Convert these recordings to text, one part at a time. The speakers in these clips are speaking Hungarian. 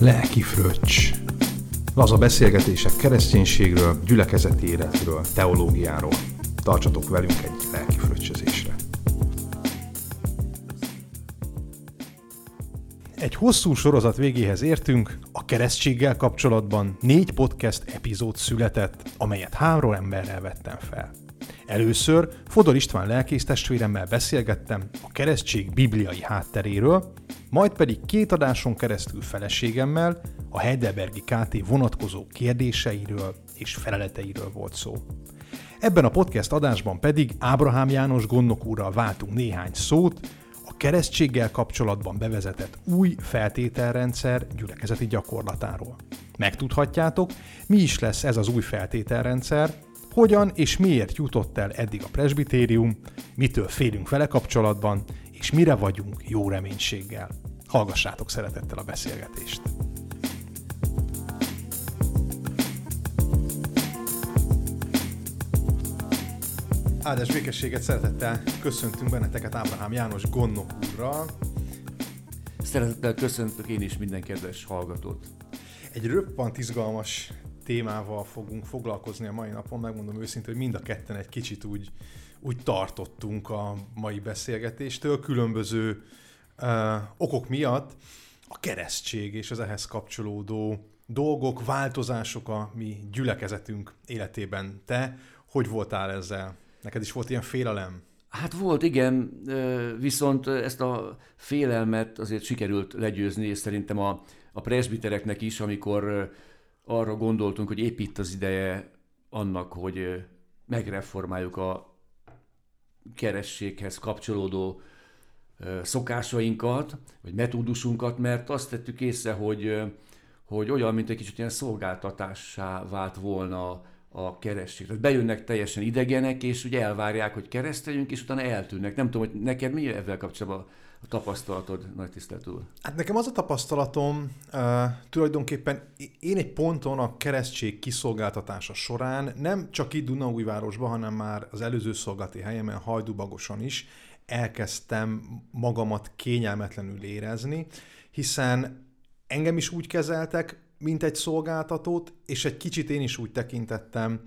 Lelki fröccs. Laza beszélgetések kereszténységről, gyülekezeti életről, teológiáról. Tartsatok velünk egy lelki fröccsözésre. Egy hosszú sorozat végéhez értünk, a keresztséggel kapcsolatban négy podcast epizód született, amelyet három emberrel vettem fel. Először Fodor István lelkész testvéremmel beszélgettem a keresztség bibliai hátteréről, majd pedig két adáson keresztül feleségemmel a Heidelbergi KT vonatkozó kérdéseiről és feleleteiről volt szó. Ebben a podcast adásban pedig Ábrahám János gondnok úrral váltunk néhány szót, a keresztséggel kapcsolatban bevezetett új feltételrendszer gyülekezeti gyakorlatáról. Megtudhatjátok, mi is lesz ez az új feltételrendszer, hogyan és miért jutott el eddig a presbitérium, mitől félünk vele kapcsolatban, és mire vagyunk jó reménységgel. Hallgassátok szeretettel a beszélgetést! Áldás békességet szeretettel köszöntünk benneteket Ábrahám János gondnok úrral. Szeretettel köszöntök én is minden kedves hallgatót. Egy röppant izgalmas témával fogunk foglalkozni a mai napon. Megmondom őszintén, hogy mind a ketten egy kicsit úgy, úgy tartottunk a mai beszélgetéstől, különböző uh, okok miatt. A keresztség és az ehhez kapcsolódó dolgok, változások a mi gyülekezetünk életében. Te hogy voltál ezzel? Neked is volt ilyen félelem? Hát volt, igen, viszont ezt a félelmet azért sikerült legyőzni, és szerintem a, a presbitereknek is, amikor arra gondoltunk, hogy épp itt az ideje annak, hogy megreformáljuk a kerességhez kapcsolódó szokásainkat, vagy metódusunkat, mert azt tettük észre, hogy, hogy olyan, mint egy kicsit ilyen szolgáltatássá vált volna a keresztség. Tehát bejönnek teljesen idegenek, és ugye elvárják, hogy kereszteljünk, és utána eltűnnek. Nem tudom, hogy neked mi ezzel kapcsolatban a tapasztalatod, nagy tisztelt úr? Hát nekem az a tapasztalatom, uh, tulajdonképpen én egy ponton a keresztség kiszolgáltatása során nem csak itt Dunaújvárosban, hanem már az előző szolgálati helyemen, Hajdubagosan is elkezdtem magamat kényelmetlenül érezni, hiszen engem is úgy kezeltek, mint egy szolgáltatót, és egy kicsit én is úgy tekintettem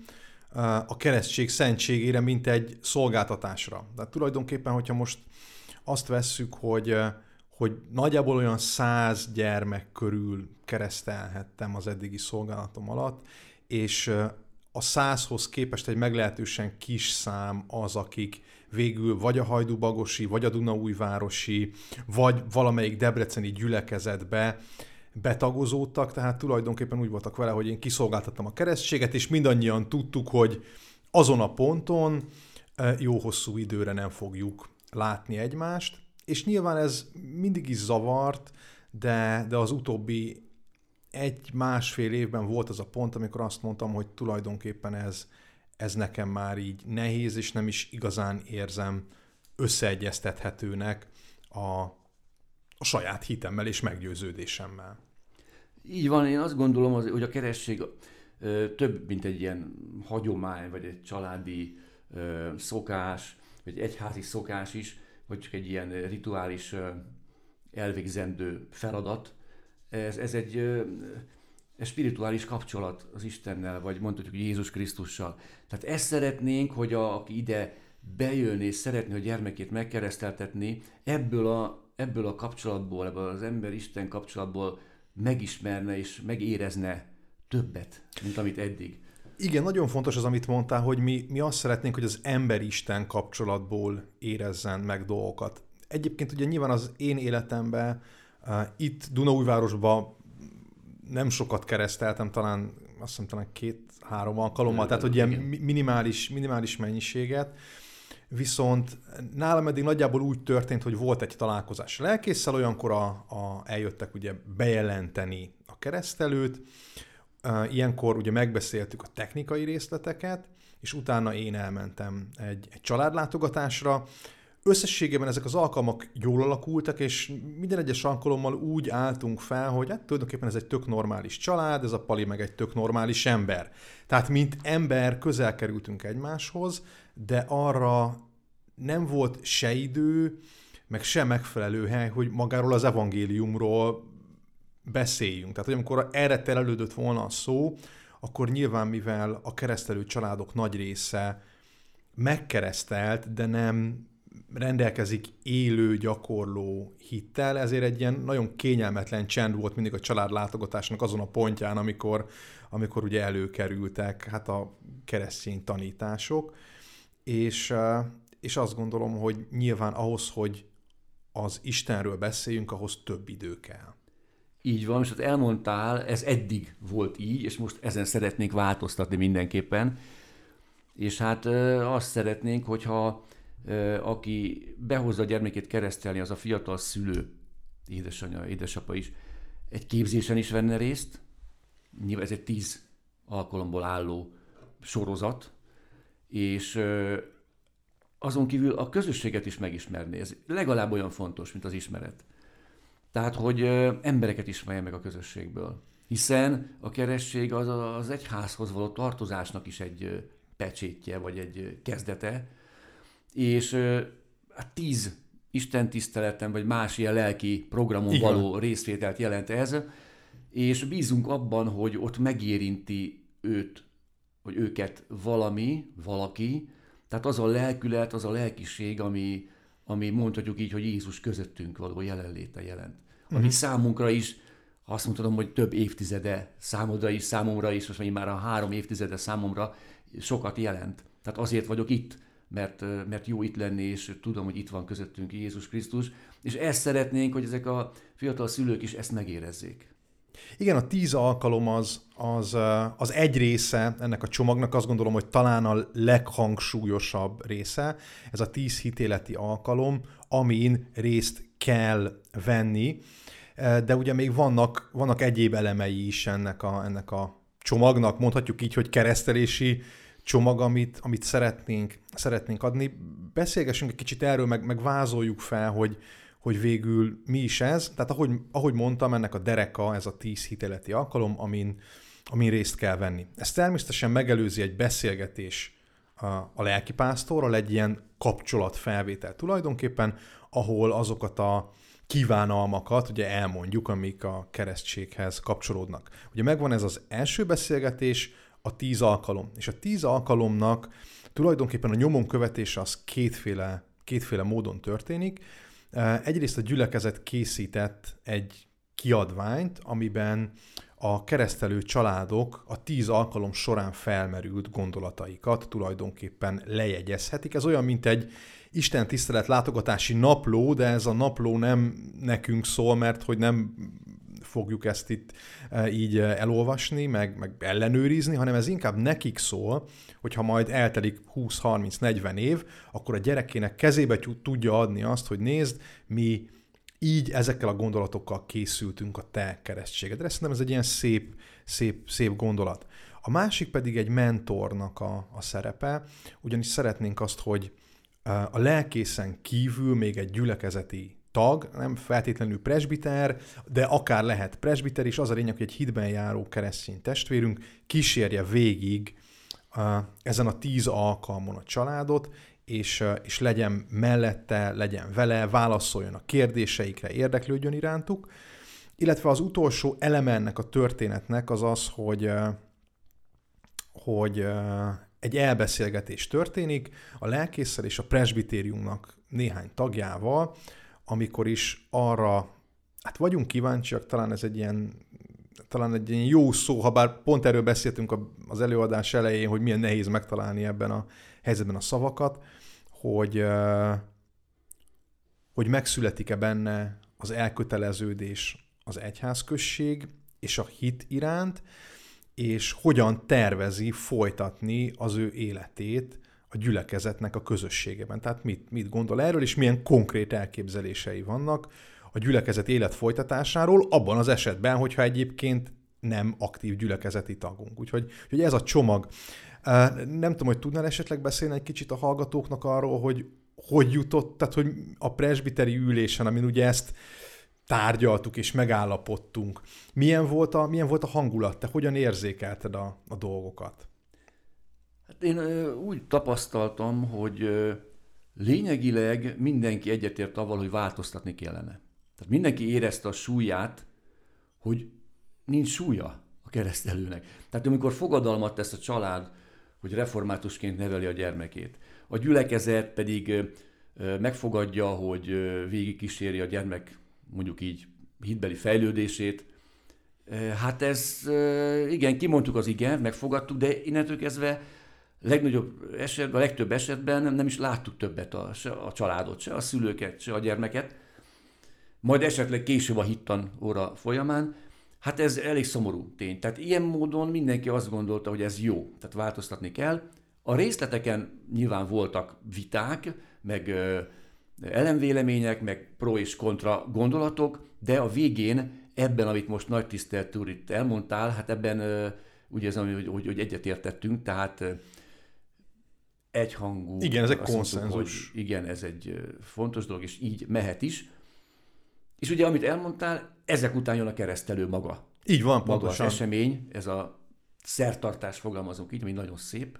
a keresztség szentségére, mint egy szolgáltatásra. De tulajdonképpen, hogyha most azt vesszük, hogy, hogy nagyjából olyan száz gyermek körül keresztelhettem az eddigi szolgálatom alatt, és a százhoz képest egy meglehetősen kis szám az, akik végül vagy a Hajdúbagosi, vagy a Dunaújvárosi, vagy valamelyik debreceni gyülekezetbe betagozódtak, tehát tulajdonképpen úgy voltak vele, hogy én kiszolgáltattam a keresztséget, és mindannyian tudtuk, hogy azon a ponton jó hosszú időre nem fogjuk látni egymást, és nyilván ez mindig is zavart, de, de az utóbbi egy-másfél évben volt az a pont, amikor azt mondtam, hogy tulajdonképpen ez, ez nekem már így nehéz, és nem is igazán érzem összeegyeztethetőnek a, a saját hitemmel és meggyőződésemmel. Így van, én azt gondolom, hogy a keresség több, mint egy ilyen hagyomány, vagy egy családi szokás, vagy egyházi szokás is, vagy csak egy ilyen rituális elvégzendő feladat. Ez, ez egy ez spirituális kapcsolat az Istennel, vagy mondhatjuk Jézus Krisztussal. Tehát ezt szeretnénk, hogy a, aki ide bejön és szeretné a gyermekét megkereszteltetni, ebből a, ebből a kapcsolatból, ebből az ember-Isten kapcsolatból megismerne és megérezne többet, mint amit eddig. Igen, nagyon fontos az, amit mondtál, hogy mi, mi azt szeretnénk, hogy az ember-isten kapcsolatból érezzen meg dolgokat. Egyébként ugye nyilván az én életemben uh, itt Dunaújvárosban nem sokat kereszteltem, talán azt hiszem talán két-három alkalommal, tehát hogy ilyen minimális, minimális mennyiséget. Viszont nálam eddig nagyjából úgy történt, hogy volt egy találkozás lelkészsel, olyankor a, a, eljöttek ugye bejelenteni a keresztelőt, Ilyenkor ugye megbeszéltük a technikai részleteket, és utána én elmentem egy, egy családlátogatásra. Összességében ezek az alkalmak jól alakultak, és minden egyes alkalommal úgy álltunk fel, hogy hát tulajdonképpen ez egy tök normális család, ez a Pali meg egy tök normális ember. Tehát mint ember közel kerültünk egymáshoz, de arra nem volt se idő, meg se megfelelő hely, hogy magáról az evangéliumról beszéljünk. Tehát, hogy amikor erre terelődött volna a szó, akkor nyilván, mivel a keresztelő családok nagy része megkeresztelt, de nem rendelkezik élő, gyakorló hittel, ezért egy ilyen nagyon kényelmetlen csend volt mindig a család látogatásnak azon a pontján, amikor, amikor ugye előkerültek hát a keresztény tanítások, és, és azt gondolom, hogy nyilván ahhoz, hogy az Istenről beszéljünk, ahhoz több idő kell. Így van, és hát elmondtál, ez eddig volt így, és most ezen szeretnénk változtatni mindenképpen. És hát azt szeretnénk, hogyha aki behozza a gyermekét keresztelni, az a fiatal szülő, édesanyja, édesapa is, egy képzésen is venne részt. Nyilván ez egy tíz alkalomból álló sorozat, és azon kívül a közösséget is megismerni. Ez legalább olyan fontos, mint az ismeret. Tehát, hogy embereket ismerje meg a közösségből. Hiszen a keresség az az egyházhoz való tartozásnak is egy pecsétje, vagy egy kezdete, és hát tíz Isten tiszteleten, vagy más ilyen lelki programon Igen. való részvételt jelent ez, és bízunk abban, hogy ott megérinti őt, vagy őket valami, valaki, tehát az a lelkület, az a lelkiség, ami, ami mondhatjuk így, hogy Jézus közöttünk való jelenléte jelent. Ami uh-huh. számunkra is, azt mondhatom, hogy több évtizede számodra is, számomra is, most már a három évtizede számomra sokat jelent. Tehát azért vagyok itt, mert, mert jó itt lenni, és tudom, hogy itt van közöttünk Jézus Krisztus, és ezt szeretnénk, hogy ezek a fiatal szülők is ezt megérezzék. Igen, a tíz alkalom az, az, az egy része ennek a csomagnak, azt gondolom, hogy talán a leghangsúlyosabb része, ez a tíz hitéleti alkalom, amin részt kell venni, de ugye még vannak, vannak egyéb elemei is ennek a, ennek a csomagnak, mondhatjuk így, hogy keresztelési csomag, amit, amit szeretnénk, szeretnénk adni. Beszélgessünk egy kicsit erről, meg, meg vázoljuk fel, hogy, hogy végül mi is ez. Tehát ahogy, ahogy mondtam, ennek a dereka, ez a tíz hiteleti alkalom, amin, amin részt kell venni. Ez természetesen megelőzi egy beszélgetés a, a lelkipásztorral, egy ilyen kapcsolatfelvétel tulajdonképpen, ahol azokat a kívánalmakat ugye elmondjuk, amik a keresztséghez kapcsolódnak. Ugye megvan ez az első beszélgetés, a tíz alkalom. És a tíz alkalomnak tulajdonképpen a nyomon követése az kétféle, kétféle módon történik. Egyrészt a gyülekezet készített egy kiadványt, amiben a keresztelő családok a tíz alkalom során felmerült gondolataikat tulajdonképpen lejegyezhetik. Ez olyan, mint egy Isten tisztelet látogatási napló, de ez a napló nem nekünk szól, mert hogy nem fogjuk ezt itt e, így e, elolvasni, meg, meg ellenőrizni, hanem ez inkább nekik szól, hogyha majd eltelik 20-30-40 év, akkor a gyerekének kezébe tudja adni azt, hogy nézd, mi így ezekkel a gondolatokkal készültünk a te keresztségedre. Szerintem ez egy ilyen szép, szép, szép gondolat. A másik pedig egy mentornak a, a szerepe, ugyanis szeretnénk azt, hogy a lelkészen kívül még egy gyülekezeti tag, nem feltétlenül presbiter, de akár lehet presbiter is. Az a lényeg, hogy egy hitben járó keresztény testvérünk kísérje végig ezen a tíz alkalmon a családot, és, és legyen mellette, legyen vele, válaszoljon a kérdéseikre, érdeklődjön irántuk. Illetve az utolsó eleme ennek a történetnek az az, hogy, hogy egy elbeszélgetés történik a lelkészsel és a presbitériumnak néhány tagjával, amikor is arra, hát vagyunk kíváncsiak, talán ez egy ilyen talán egy ilyen jó szó, ha bár pont erről beszéltünk az előadás elején, hogy milyen nehéz megtalálni ebben a helyzetben a szavakat, hogy, hogy megszületik-e benne az elköteleződés az egyházközség és a hit iránt, és hogyan tervezi folytatni az ő életét a gyülekezetnek a közösségében. Tehát mit, mit gondol erről, és milyen konkrét elképzelései vannak a gyülekezet élet folytatásáról, abban az esetben, hogyha egyébként nem aktív gyülekezeti tagunk. Úgyhogy, úgyhogy ez a csomag. Nem tudom, hogy tudnál esetleg beszélni egy kicsit a hallgatóknak arról, hogy hogy jutott, tehát hogy a presbiteri ülésen, amin ugye ezt tárgyaltuk és megállapodtunk, milyen volt a, milyen volt a hangulat, te hogyan érzékelted a, a dolgokat? Hát én úgy tapasztaltam, hogy lényegileg mindenki egyetért avval, hogy változtatni kellene. Tehát mindenki érezte a súlyát, hogy nincs súlya a keresztelőnek. Tehát amikor fogadalmat tesz a család, hogy reformátusként neveli a gyermekét, a gyülekezet pedig megfogadja, hogy végigkíséri a gyermek mondjuk így hitbeli fejlődését, Hát ez, igen, kimondtuk az igen, megfogadtuk, de innentől kezdve legnagyobb esetben, a legtöbb esetben nem is láttuk többet a, se a családot, se a szülőket, se a gyermeket. Majd esetleg később a hittan óra folyamán. Hát ez elég szomorú tény. Tehát ilyen módon mindenki azt gondolta, hogy ez jó, tehát változtatni kell. A részleteken nyilván voltak viták, meg ellenvélemények, meg pro és kontra gondolatok, de a végén ebben, amit most nagy tisztelt úr itt elmondtál, hát ebben ugye ez, hogy, hogy, hogy egyetértettünk, tehát egyhangú. Igen, ez egy konszenzus. Mondtuk, hogy igen, ez egy fontos dolog, és így mehet is. És ugye, amit elmondtál, ezek után jön a keresztelő maga. Így van, maga pontosan. az esemény, ez a szertartás fogalmazunk így, ami nagyon szép,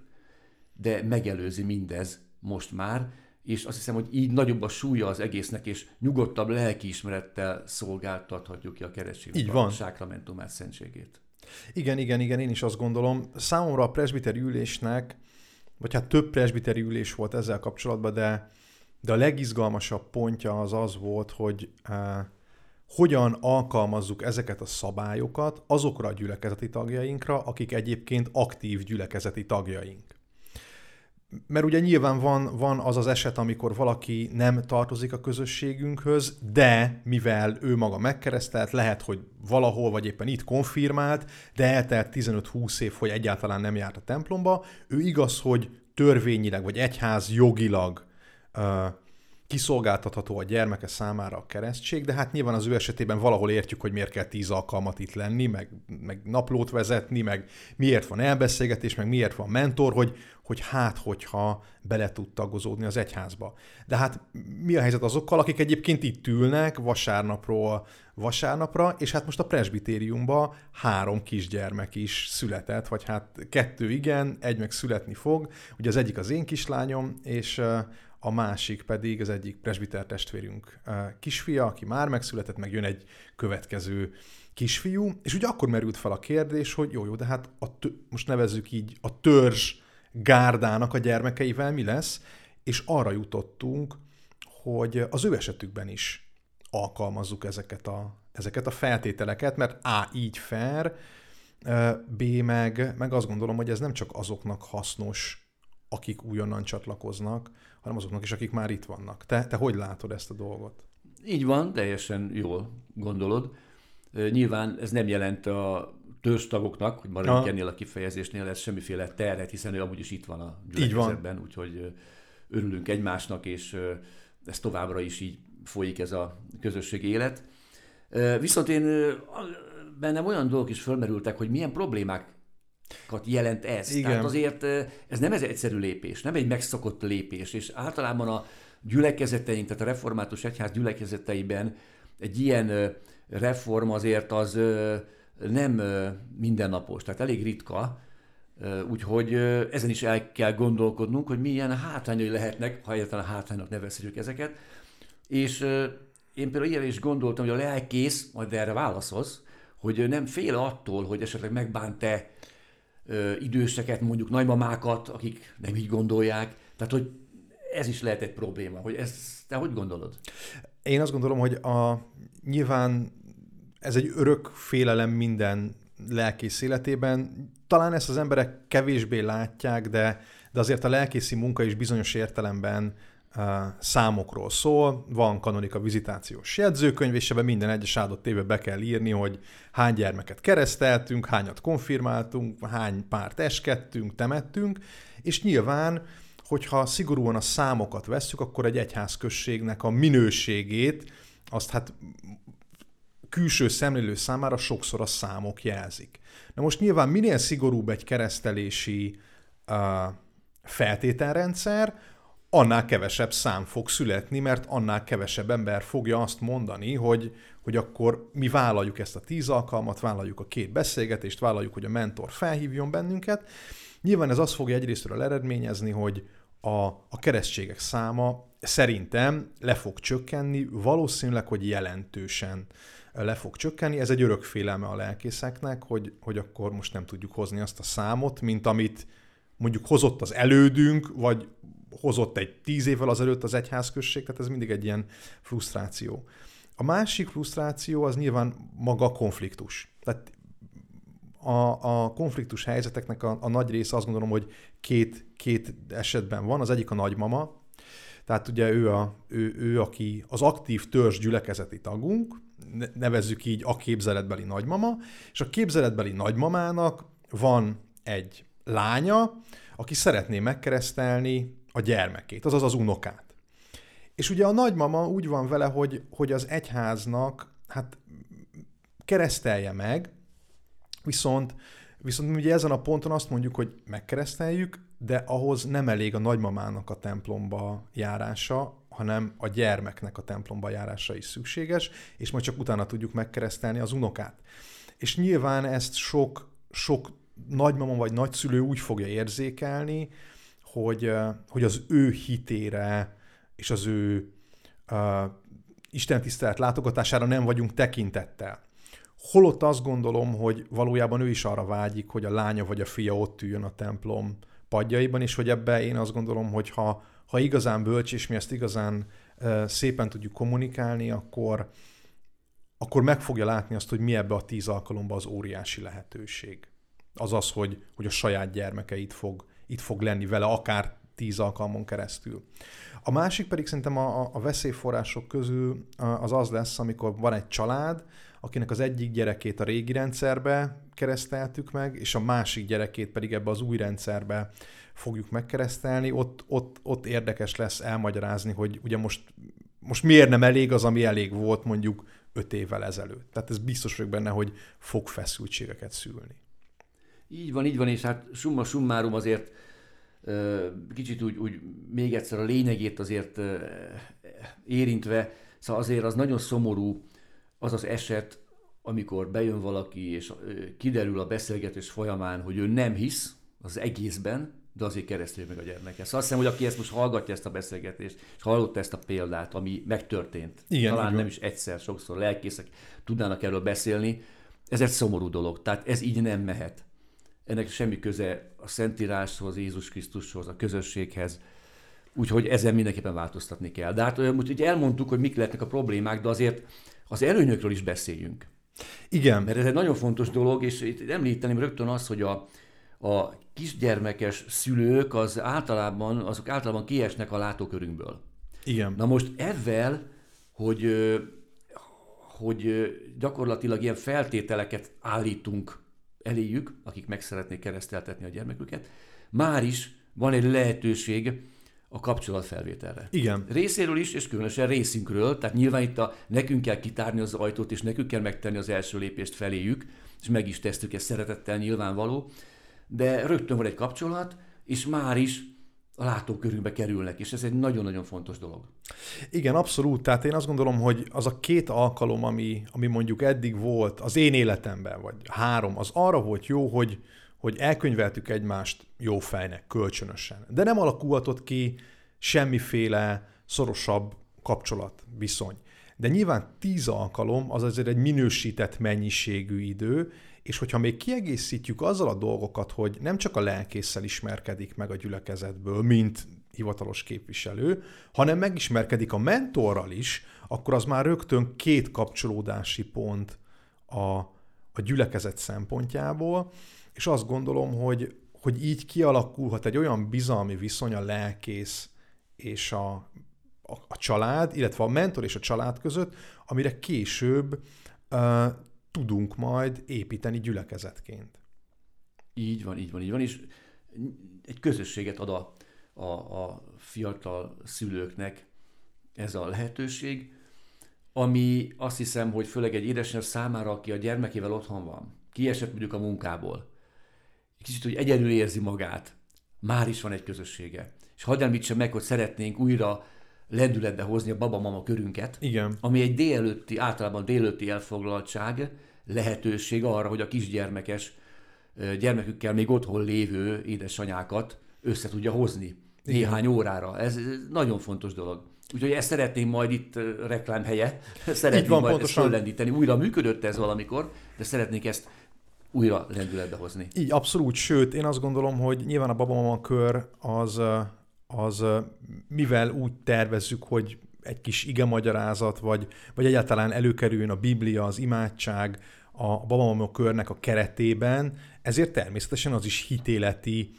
de megelőzi mindez most már, és azt hiszem, hogy így nagyobb a súlya az egésznek, és nyugodtabb lelkiismerettel szolgáltathatjuk ki a keresztségnek a sákramentumát, szentségét. Igen, igen, igen, én is azt gondolom. Számomra a presbiteri ülésnek, vagy hát több presbiteri ülés volt ezzel kapcsolatban, de, de a legizgalmasabb pontja az az volt, hogy uh, hogyan alkalmazzuk ezeket a szabályokat azokra a gyülekezeti tagjainkra, akik egyébként aktív gyülekezeti tagjaink mert ugye nyilván van, van az az eset, amikor valaki nem tartozik a közösségünkhöz, de mivel ő maga megkeresztelt, lehet, hogy valahol vagy éppen itt konfirmált, de eltelt 15-20 év, hogy egyáltalán nem járt a templomba, ő igaz, hogy törvényileg vagy egyház jogilag uh, kiszolgáltatható a gyermeke számára a keresztség, de hát nyilván az ő esetében valahol értjük, hogy miért kell tíz alkalmat itt lenni, meg, meg naplót vezetni, meg miért van elbeszélgetés, meg miért van mentor, hogy, hogy hát, hogyha bele tud tagozódni az egyházba. De hát mi a helyzet azokkal, akik egyébként itt ülnek vasárnapról vasárnapra, és hát most a presbitériumban három kisgyermek is született, vagy hát kettő igen, egy meg születni fog. Ugye az egyik az én kislányom, és a másik pedig az egyik presbiter testvérünk kisfia, aki már megszületett, meg jön egy következő kisfiú, és ugye akkor merült fel a kérdés, hogy jó, jó, de hát a tö- most nevezzük így a törzs gárdának a gyermekeivel mi lesz, és arra jutottunk, hogy az ő esetükben is alkalmazzuk ezeket a, ezeket a feltételeket, mert A. így fair, B. Meg, meg azt gondolom, hogy ez nem csak azoknak hasznos, akik újonnan csatlakoznak, hanem azoknak is, akik már itt vannak. Te, te hogy látod ezt a dolgot? Így van, teljesen jól gondolod. Nyilván ez nem jelent a törzstagoknak, hogy maradjunk ennél a kifejezésnél, ez semmiféle terhet, hiszen ő amúgy is itt van a gyülekezetben, úgyhogy örülünk egymásnak, és ez továbbra is így folyik ez a közösségi élet. Viszont én bennem olyan dolgok is fölmerültek, hogy milyen problémák jelent ez. Igen. Tehát azért ez nem ez egyszerű lépés, nem egy megszokott lépés, és általában a gyülekezeteink, tehát a református egyház gyülekezeteiben egy ilyen reform azért az nem mindennapos, tehát elég ritka, úgyhogy ezen is el kell gondolkodnunk, hogy milyen hátrányai lehetnek, ha egyáltalán hátránynak nevezhetjük ezeket. És én például ilyen is gondoltam, hogy a lelkész, majd erre válaszolsz, hogy nem fél attól, hogy esetleg megbánt-e időseket, mondjuk nagymamákat, akik nem így gondolják. Tehát, hogy ez is lehet egy probléma. Hogy ezt te hogy gondolod? Én azt gondolom, hogy a, nyilván ez egy örök félelem minden lelkész életében. Talán ezt az emberek kevésbé látják, de, de azért a lelkészi munka is bizonyos értelemben számokról szól, van kanonika vizitációs jegyzőkönyv, és ebben minden egyes adott éve be kell írni, hogy hány gyermeket kereszteltünk, hányat konfirmáltunk, hány párt eskedtünk, temettünk, és nyilván, hogyha szigorúan a számokat vesszük, akkor egy egyházközségnek a minőségét, azt hát külső szemlélő számára sokszor a számok jelzik. Na most nyilván minél szigorúbb egy keresztelési uh, feltételrendszer, annál kevesebb szám fog születni, mert annál kevesebb ember fogja azt mondani, hogy, hogy akkor mi vállaljuk ezt a tíz alkalmat, vállaljuk a két beszélgetést, vállaljuk, hogy a mentor felhívjon bennünket. Nyilván ez azt fogja egyrésztről eredményezni, hogy a, a keresztségek száma szerintem le fog csökkenni, valószínűleg, hogy jelentősen le fog csökkenni. Ez egy örök félelme a lelkészeknek, hogy, hogy akkor most nem tudjuk hozni azt a számot, mint amit mondjuk hozott az elődünk, vagy hozott egy tíz évvel azelőtt az egyházközség, tehát ez mindig egy ilyen frusztráció. A másik frusztráció az nyilván maga a konfliktus. Tehát a, a konfliktus helyzeteknek a, a nagy része azt gondolom, hogy két, két esetben van. Az egyik a nagymama, tehát ugye ő, a, ő, ő aki az aktív törzs gyülekezeti tagunk, nevezzük így a képzeletbeli nagymama, és a képzeletbeli nagymamának van egy lánya, aki szeretné megkeresztelni a gyermekét, azaz az unokát. És ugye a nagymama úgy van vele, hogy, hogy az egyháznak hát keresztelje meg, viszont, viszont ugye ezen a ponton azt mondjuk, hogy megkereszteljük, de ahhoz nem elég a nagymamának a templomba járása, hanem a gyermeknek a templomba járása is szükséges, és majd csak utána tudjuk megkeresztelni az unokát. És nyilván ezt sok, sok nagymama vagy nagyszülő úgy fogja érzékelni, hogy, hogy az ő hitére és az ő uh, Isten tisztelet látogatására nem vagyunk tekintettel. Holott azt gondolom, hogy valójában ő is arra vágyik, hogy a lánya vagy a fia ott üljön a templom padjaiban, és hogy ebbe én azt gondolom, hogy ha, ha igazán bölcs, és mi ezt igazán szépen tudjuk kommunikálni, akkor, akkor meg fogja látni azt, hogy mi ebbe a tíz alkalomba az óriási lehetőség. Az az, hogy, hogy a saját gyermeke itt fog, itt fog lenni vele, akár tíz alkalmon keresztül. A másik pedig szerintem a, a veszélyforrások közül az az lesz, amikor van egy család, akinek az egyik gyerekét a régi rendszerbe kereszteltük meg, és a másik gyerekét pedig ebbe az új rendszerbe fogjuk megkeresztelni, ott, ott, ott érdekes lesz elmagyarázni, hogy ugye most, most miért nem elég az, ami elég volt mondjuk öt évvel ezelőtt. Tehát ez biztos vagyok benne, hogy fog feszültségeket szülni. Így van, így van, és hát summa summarum azért kicsit úgy, úgy még egyszer a lényegét azért érintve, szóval azért az nagyon szomorú az az eset, amikor bejön valaki, és kiderül a beszélgetés folyamán, hogy ő nem hisz az egészben, de azért keresztül meg a gyermeke. Szóval azt hiszem, hogy aki ezt most hallgatja ezt a beszélgetést, és hallotta ezt a példát, ami megtörtént, Igen, talán nem is egyszer, sokszor lelkészek tudnának erről beszélni, ez egy szomorú dolog. Tehát ez így nem mehet ennek semmi köze a Szentíráshoz, Jézus Krisztushoz, a közösséghez, úgyhogy ezen mindenképpen változtatni kell. De hát úgy, ugye elmondtuk, hogy mik lehetnek a problémák, de azért az előnyökről is beszéljünk. Igen. Mert ez egy nagyon fontos dolog, és itt említeném rögtön azt, hogy a, a kisgyermekes szülők az általában, azok általában kiesnek a látókörünkből. Igen. Na most ezzel, hogy, hogy gyakorlatilag ilyen feltételeket állítunk eléjük, akik meg szeretnék kereszteltetni a gyermeküket, már is van egy lehetőség a kapcsolatfelvételre. Igen. Részéről is, és különösen részünkről, tehát nyilván itt a, nekünk kell kitárni az ajtót, és nekünk kell megtenni az első lépést feléjük, és meg is tesztük ezt szeretettel nyilvánvaló, de rögtön van egy kapcsolat, és már is a látókörünkbe kerülnek, és ez egy nagyon-nagyon fontos dolog. Igen, abszolút. Tehát én azt gondolom, hogy az a két alkalom, ami, ami mondjuk eddig volt az én életemben, vagy három, az arra volt jó, hogy, hogy elkönyveltük egymást jó fejnek, kölcsönösen. De nem alakulhatott ki semmiféle szorosabb kapcsolat, viszony. De nyilván tíz alkalom az azért egy minősített mennyiségű idő, és hogyha még kiegészítjük azzal a dolgokat, hogy nem csak a lelkészsel ismerkedik meg a gyülekezetből, mint hivatalos képviselő, hanem megismerkedik a mentorral is, akkor az már rögtön két kapcsolódási pont a, a gyülekezet szempontjából, és azt gondolom, hogy, hogy így kialakulhat egy olyan bizalmi viszony a lelkész és a, a, a család, illetve a mentor és a család között, amire később uh, tudunk majd építeni gyülekezetként. Így van, így van, így van, és egy közösséget ad a, a, a fiatal szülőknek ez a lehetőség, ami azt hiszem, hogy főleg egy édesanyja számára, aki a gyermekével otthon van, kiesett mondjuk a munkából, kicsit, hogy egyedül érzi magát, már is van egy közössége. És hadd említsem meg, hogy szeretnénk újra lendületbe hozni a baba-mama körünket, Igen. ami egy délelőtti, általában délelőtti elfoglaltság, lehetőség arra, hogy a kisgyermekes gyermekükkel még otthon lévő édesanyákat össze tudja hozni. Igen. néhány órára. Ez nagyon fontos dolog. Úgyhogy ezt szeretném majd itt reklámhelye, szeretném van, majd pontosan. ezt föllendíteni. Újra működött ez valamikor, de szeretnék ezt újra lendületbe hozni. Így, abszolút. Sőt, én azt gondolom, hogy nyilván a babamama kör az, az mivel úgy tervezzük, hogy egy kis ige magyarázat, vagy, vagy egyáltalán előkerüljön a Biblia, az imádság a babamama körnek a keretében, ezért természetesen az is hitéleti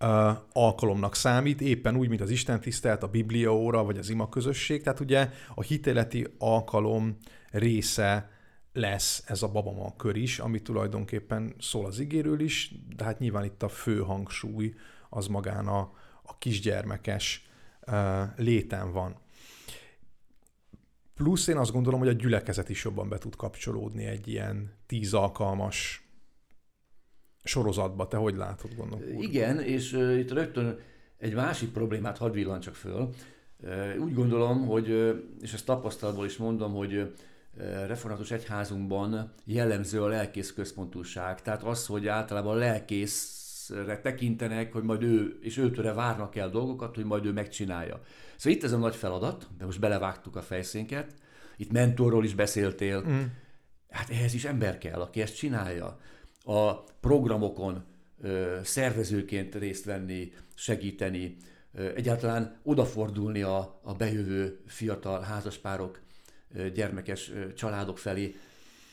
uh, alkalomnak számít, éppen úgy, mint az Isten tisztelt, a Biblia óra, vagy az ima közösség. Tehát ugye a hitéleti alkalom része lesz ez a babama kör is, ami tulajdonképpen szól az igéről is, de hát nyilván itt a fő hangsúly az magán a, a kisgyermekes uh, léten van. Plusz én azt gondolom, hogy a gyülekezet is jobban be tud kapcsolódni egy ilyen tíz alkalmas sorozatba. Te hogy látod, gondolom? Igen, és uh, itt rögtön egy másik problémát hadd csak föl. Uh, úgy gondolom, hogy, uh, és ezt tapasztalatból is mondom, hogy uh, református egyházunkban jellemző a lelkész központúság. Tehát az, hogy általában a lelkészre tekintenek, hogy majd ő, és őtőre várnak el dolgokat, hogy majd ő megcsinálja. Szóval itt ez a nagy feladat, de most belevágtuk a fejszénket, itt mentorról is beszéltél, mm. hát ehhez is ember kell, aki ezt csinálja. A programokon ö, szervezőként részt venni, segíteni, ö, egyáltalán odafordulni a, a bejövő fiatal házaspárok gyermekes családok felé.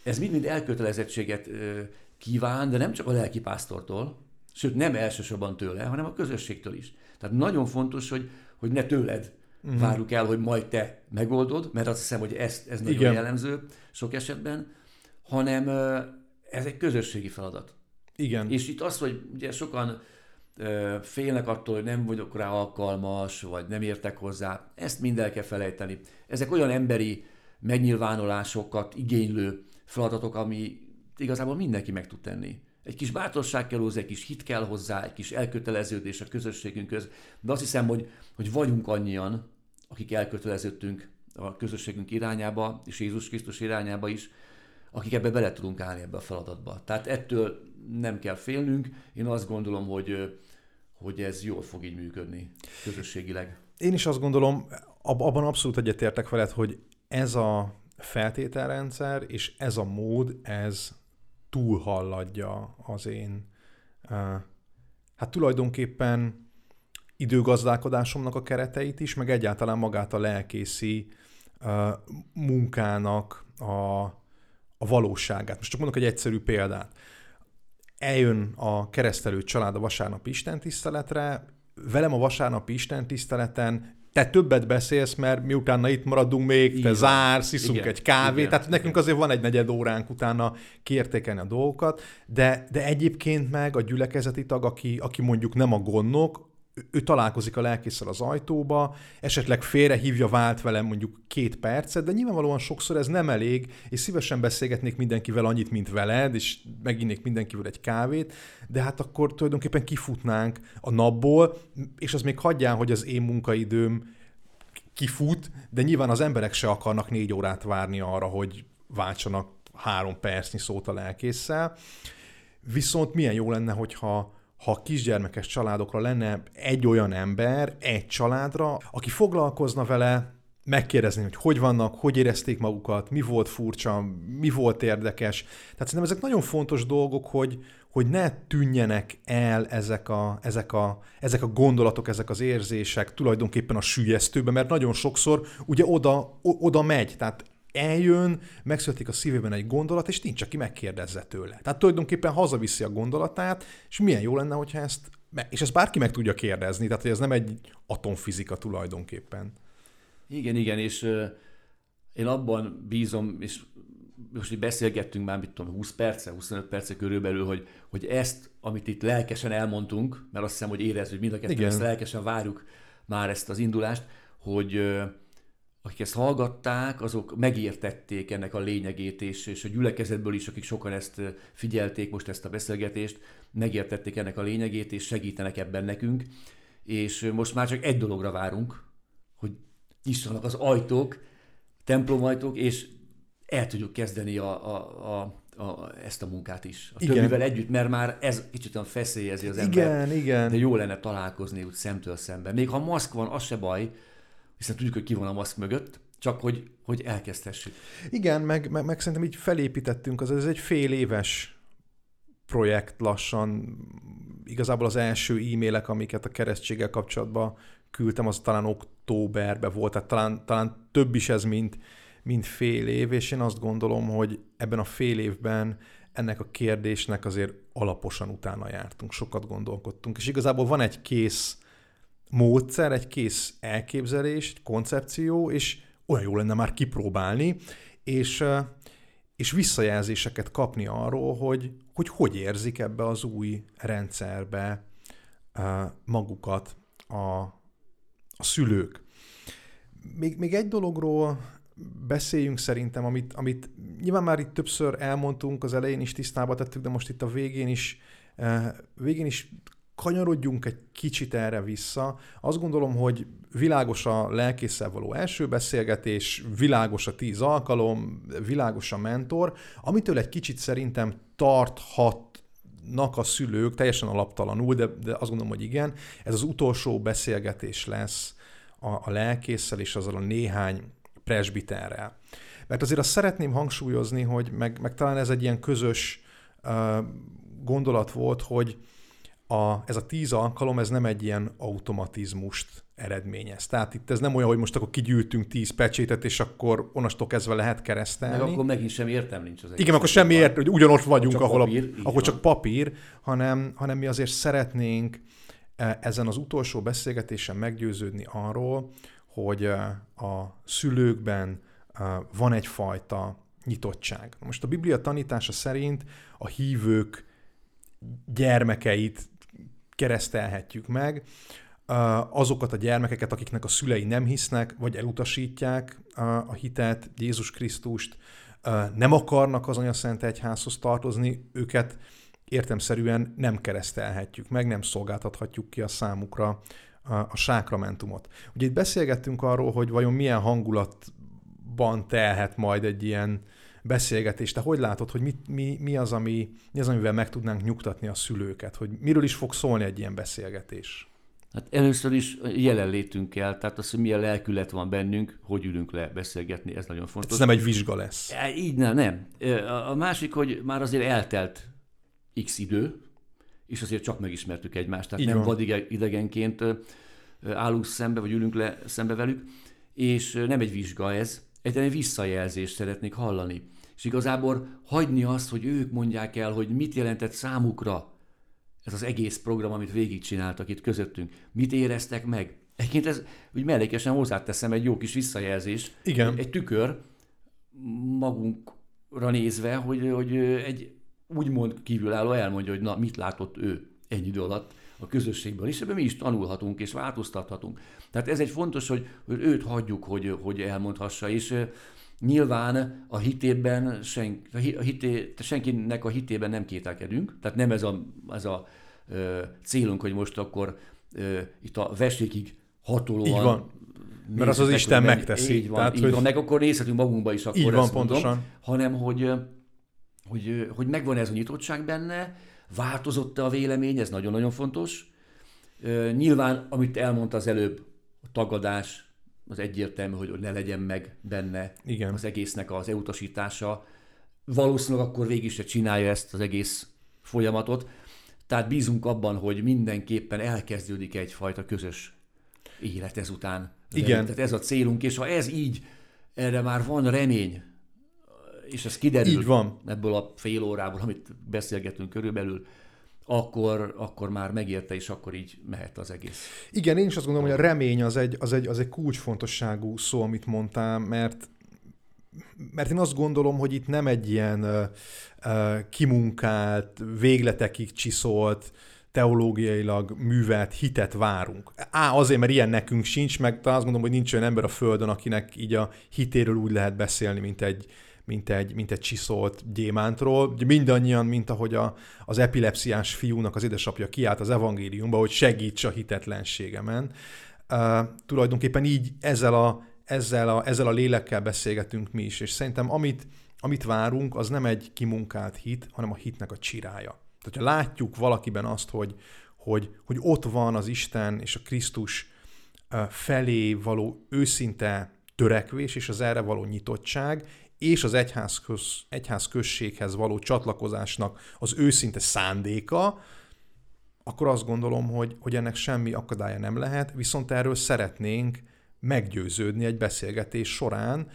Ez mind-mind elkötelezettséget kíván, de nem csak a lelkipásztortól, sőt nem elsősorban tőle, hanem a közösségtől is. Tehát nagyon fontos, hogy, hogy ne tőled uh-huh. várjuk el, hogy majd te megoldod, mert azt hiszem, hogy ez, ez nagyon Igen. jellemző sok esetben, hanem ez egy közösségi feladat. Igen. És itt az, hogy ugye sokan félnek attól, hogy nem vagyok rá alkalmas, vagy nem értek hozzá, ezt mind el kell felejteni. Ezek olyan emberi megnyilvánulásokat igénylő feladatok, ami igazából mindenki meg tud tenni. Egy kis bátorság kell hozzá, egy kis hit kell hozzá, egy kis elköteleződés a közösségünkhöz, de azt hiszem, hogy, hogy vagyunk annyian, akik elköteleződtünk a közösségünk irányába, és Jézus Krisztus irányába is, akik ebbe bele tudunk állni ebbe a feladatba. Tehát ettől nem kell félnünk, én azt gondolom, hogy, hogy ez jól fog így működni közösségileg. Én is azt gondolom, abban abszolút egyetértek veled, hogy ez a feltételrendszer és ez a mód, ez túlhalladja az én hát tulajdonképpen időgazdálkodásomnak a kereteit is, meg egyáltalán magát a lelkészi munkának a, a valóságát. Most csak mondok egy egyszerű példát. Eljön a keresztelő család a vasárnapi istentiszteletre, velem a vasárnapi istentiszteleten te többet beszélsz, mert miután itt maradunk még, Igen. te zársz, iszunk Igen. egy kávét, Igen. tehát nekünk azért van egy negyed óránk utána kiértékelni a dolgokat, de, de egyébként meg a gyülekezeti tag, aki, aki mondjuk nem a gondnok, ő találkozik a lelkészsel az ajtóba, esetleg félre hívja vált velem mondjuk két percet, de nyilvánvalóan sokszor ez nem elég, és szívesen beszélgetnék mindenkivel annyit, mint veled, és meginnék mindenkivel egy kávét, de hát akkor tulajdonképpen kifutnánk a napból, és az még hagyján, hogy az én munkaidőm kifut, de nyilván az emberek se akarnak négy órát várni arra, hogy váltsanak három percnyi szót a lelkészsel. Viszont milyen jó lenne, hogyha ha kisgyermekes családokra lenne egy olyan ember, egy családra, aki foglalkozna vele, megkérdezni, hogy hogy vannak, hogy érezték magukat, mi volt furcsa, mi volt érdekes. Tehát szerintem ezek nagyon fontos dolgok, hogy, hogy ne tűnjenek el ezek a, ezek, a, ezek a gondolatok, ezek az érzések tulajdonképpen a sülyeztőbe, mert nagyon sokszor ugye oda, oda megy, tehát eljön, megszületik a szívében egy gondolat, és nincs, aki megkérdezze tőle. Tehát tulajdonképpen hazaviszi a gondolatát, és milyen jó lenne, hogyha ezt, és ezt bárki meg tudja kérdezni, tehát hogy ez nem egy atomfizika tulajdonképpen. Igen, igen, és én abban bízom, és most így beszélgettünk már, mit tudom, 20 perce, 25 perce körülbelül, hogy, hogy ezt, amit itt lelkesen elmondtunk, mert azt hiszem, hogy érezzük, hogy mind a kettő ezt lelkesen várjuk már ezt az indulást, hogy akik ezt hallgatták, azok megértették ennek a lényegét, és, és a gyülekezetből is, akik sokan ezt figyelték most ezt a beszélgetést, megértették ennek a lényegét, és segítenek ebben nekünk. És most már csak egy dologra várunk, hogy nyissanak az ajtók, templomajtók, és el tudjuk kezdeni a, a, a a, ezt a munkát is. A Igen. többivel együtt, mert már ez kicsit olyan feszélyezi az ember. Igen, igen. De jó lenne találkozni úgy szemtől szemben. Még ha maszk van, az se baj, hiszen tudjuk, hogy ki van a maszk mögött, csak hogy, hogy elkezdhessük. Igen, meg, meg, meg szerintem így felépítettünk, az ez egy fél éves projekt lassan. Igazából az első e-mailek, amiket a keresztséggel kapcsolatban küldtem, az talán októberben volt, tehát talán, talán több is ez, mint, mint fél év, és én azt gondolom, hogy ebben a fél évben ennek a kérdésnek azért alaposan utána jártunk, sokat gondolkodtunk, és igazából van egy kész módszer, egy kész elképzelés, egy koncepció, és olyan jó lenne már kipróbálni, és, és visszajelzéseket kapni arról, hogy, hogy hogy érzik ebbe az új rendszerbe magukat a, a szülők. Még, még egy dologról beszéljünk szerintem, amit, amit nyilván már itt többször elmondtunk, az elején is tisztába tettük, de most itt a végén is, végén is kanyarodjunk egy kicsit erre vissza. Azt gondolom, hogy világos a lelkészsel való első beszélgetés, világos a tíz alkalom, világos a mentor, amitől egy kicsit szerintem tarthatnak a szülők, teljesen alaptalanul, de, de azt gondolom, hogy igen, ez az utolsó beszélgetés lesz a, a lelkészsel és azzal a néhány presbiterrel. Mert azért azt szeretném hangsúlyozni, hogy meg, meg talán ez egy ilyen közös uh, gondolat volt, hogy a, ez a tíz alkalom, ez nem egy ilyen automatizmust eredményez. Tehát itt ez nem olyan, hogy most akkor kigyűjtünk tíz pecsétet, és akkor onnastól kezdve lehet keresztelni. Meg akkor megint sem értem nincs az egész. Igen, akkor semmi ért, hogy ugyanott vagyunk, Csak ahol, papír, a, ahol csak papír, hanem, hanem mi azért szeretnénk e, ezen az utolsó beszélgetésen meggyőződni arról, hogy e, a szülőkben e, van egyfajta nyitottság. Most a Biblia tanítása szerint a hívők gyermekeit keresztelhetjük meg, azokat a gyermekeket, akiknek a szülei nem hisznek, vagy elutasítják a hitet, Jézus Krisztust, nem akarnak az Anyaszent Egyházhoz tartozni, őket értemszerűen nem keresztelhetjük meg, nem szolgáltathatjuk ki a számukra a sákramentumot. Ugye itt beszélgettünk arról, hogy vajon milyen hangulatban telhet majd egy ilyen beszélgetés. Te hogy látod, hogy mi, mi, mi, az, ami, mi az, amivel meg tudnánk nyugtatni a szülőket? Hogy miről is fog szólni egy ilyen beszélgetés? Hát először is jelenlétünk kell, tehát az, hogy milyen lelkület van bennünk, hogy ülünk le beszélgetni, ez nagyon fontos. Ez nem egy vizsga lesz. E, Így nem, nem. E, A másik, hogy már azért eltelt x idő, és azért csak megismertük egymást, tehát Így nem van. vadidegenként ö, állunk szembe, vagy ülünk le szembe velük, és nem egy vizsga ez, egyszerűen egy visszajelzést szeretnék hallani. És igazából hagyni azt, hogy ők mondják el, hogy mit jelentett számukra ez az egész program, amit végigcsináltak itt közöttünk. Mit éreztek meg? Egyébként ez úgy mellékesen hozzáteszem egy jó kis visszajelzés, Igen. egy, egy tükör magunkra nézve, hogy, hogy egy úgymond kívülálló elmondja, hogy na, mit látott ő ennyi idő alatt a közösségben, és ebben mi is tanulhatunk és változtathatunk. Tehát ez egy fontos, hogy, hogy őt hagyjuk, hogy, hogy elmondhassa, és nyilván a hitében sen, a hi- a hité, senkinek a hitében nem kételkedünk, tehát nem ez a, ez a ö, célunk, hogy most akkor ö, itt a vesékig hatolóan Így van. Mert az az Isten mennyi- megteszi. Így van, Tehát, így hogy- van, meg akkor nézhetünk magunkba is, akkor Így van, ezt mondom, pontosan. hanem hogy, hogy, hogy megvan ez a nyitottság benne, változott-e a vélemény, ez nagyon-nagyon fontos. Nyilván, amit elmondta az előbb, a tagadás, az egyértelmű, hogy ne legyen meg benne Igen. az egésznek az elutasítása. Valószínűleg akkor végig se csinálja ezt az egész folyamatot. Tehát bízunk abban, hogy mindenképpen elkezdődik egyfajta közös élet ezután. Igen. Tehát ez a célunk, és ha ez így, erre már van remény, és ez kiderül Így van. ebből a fél órából, amit beszélgetünk körülbelül, akkor, akkor már megérte, és akkor így mehet az egész. Igen, én is azt gondolom, hogy a remény az egy, az egy, az egy kulcsfontosságú szó, amit mondtál, mert mert én azt gondolom, hogy itt nem egy ilyen uh, uh, kimunkált, végletekig csiszolt, teológiailag művelt hitet várunk. Á, azért, mert ilyen nekünk sincs, meg talán azt gondolom, hogy nincs olyan ember a Földön, akinek így a hitéről úgy lehet beszélni, mint egy, mint egy, mint egy csiszolt gyémántról. Mindannyian, mint ahogy a, az epilepsziás fiúnak az édesapja kiállt az evangéliumba, hogy segíts a hitetlenségemen. Uh, tulajdonképpen így ezzel a, ezzel, a, ezzel a lélekkel beszélgetünk mi is, és szerintem amit, amit várunk, az nem egy kimunkált hit, hanem a hitnek a csirája. Tehát, ha látjuk valakiben azt, hogy, hogy, hogy ott van az Isten és a Krisztus felé való őszinte törekvés és az erre való nyitottság, és az egyházköz, egyházközséghez való csatlakozásnak az őszinte szándéka, akkor azt gondolom, hogy, hogy ennek semmi akadálya nem lehet, viszont erről szeretnénk meggyőződni egy beszélgetés során,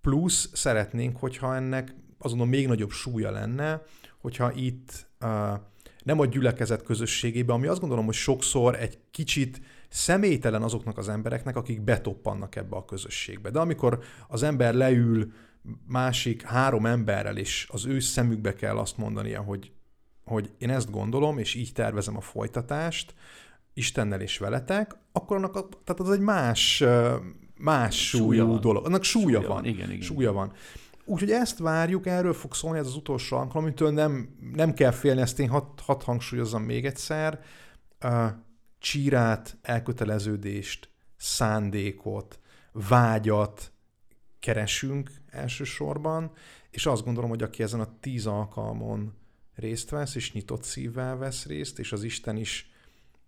plusz szeretnénk, hogyha ennek azon még nagyobb súlya lenne, hogyha itt nem a gyülekezet közösségében, ami azt gondolom, hogy sokszor egy kicsit személytelen azoknak az embereknek, akik betoppannak ebbe a közösségbe. De amikor az ember leül másik három emberrel, és az ő szemükbe kell azt mondania, hogy, hogy én ezt gondolom, és így tervezem a folytatást, Istennel és veletek, akkor annak a, tehát az egy más, más súlyú súlya van. dolog. Annak súlya, súlya van. van. Igen, igen. Súlya van. Úgyhogy ezt várjuk, erről fog szólni ez az utolsó alkalom, amitől nem, nem kell félni, ezt én hat, hat hangsúlyozom még egyszer. Uh, csírát, elköteleződést, szándékot, vágyat keresünk elsősorban, és azt gondolom, hogy aki ezen a tíz alkalmon részt vesz, és nyitott szívvel vesz részt, és az Isten is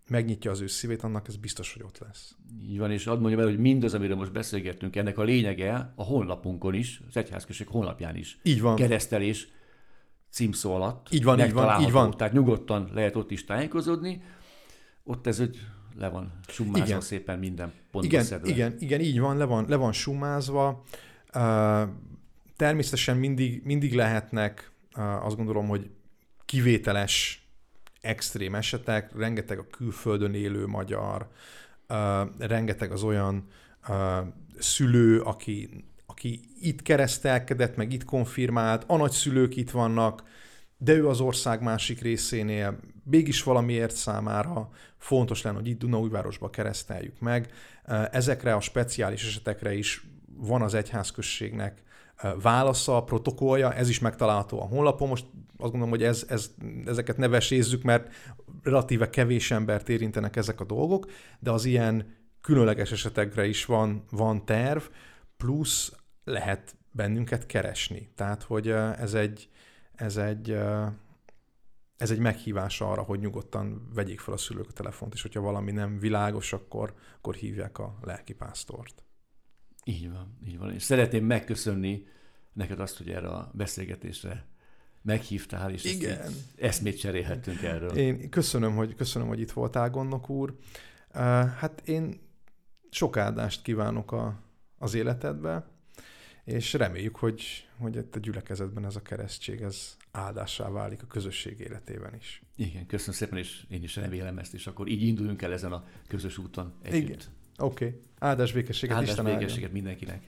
megnyitja az ő szívét, annak ez biztos, hogy ott lesz. Így van, és add mondjam el, hogy mindaz, amiről most beszélgettünk, ennek a lényege a honlapunkon is, az Egyházközség honlapján is. Így van. Keresztelés címszó alatt. Így van, így van, így van. Tehát nyugodtan lehet ott is tájékozódni. Ott ez egy le van summázva igen. szépen minden pontba igen, szedve. Igen, igen, így van, le van, le van summázva. Természetesen mindig, mindig lehetnek, azt gondolom, hogy kivételes extrém esetek, rengeteg a külföldön élő magyar, rengeteg az olyan szülő, aki, aki itt keresztelkedett, meg itt konfirmált, a nagyszülők itt vannak, de ő az ország másik részénél mégis valamiért számára fontos lenne, hogy itt Dunaújvárosba kereszteljük meg. Ezekre a speciális esetekre is van az egyházközségnek válasza, protokollja, ez is megtalálható a honlapon. Most azt gondolom, hogy ez, ez, ezeket ne vesézzük, mert relatíve kevés embert érintenek ezek a dolgok, de az ilyen különleges esetekre is van, van terv, plusz lehet bennünket keresni. Tehát, hogy ez egy, ez egy, ez egy meghívás arra, hogy nyugodtan vegyék fel a szülők a telefont, és hogyha valami nem világos, akkor, akkor hívják a lelkipásztort. Így van, így van. És szeretném megköszönni neked azt, hogy erre a beszélgetésre meghívtál, és Igen. Ezt eszmét cserélhettünk erről. Én köszönöm, hogy, köszönöm, hogy itt voltál, gondnok úr. Hát én sok áldást kívánok a, az életedbe, és reméljük, hogy, hogy itt a gyülekezetben ez a keresztség ez áldássá válik a közösség életében is. Igen, köszönöm szépen, és én is remélem ezt, és akkor így induljunk el ezen a közös úton együtt. Igen. Oké. Okay. Áldás békességet, Áldás Isten békességet mindenkinek.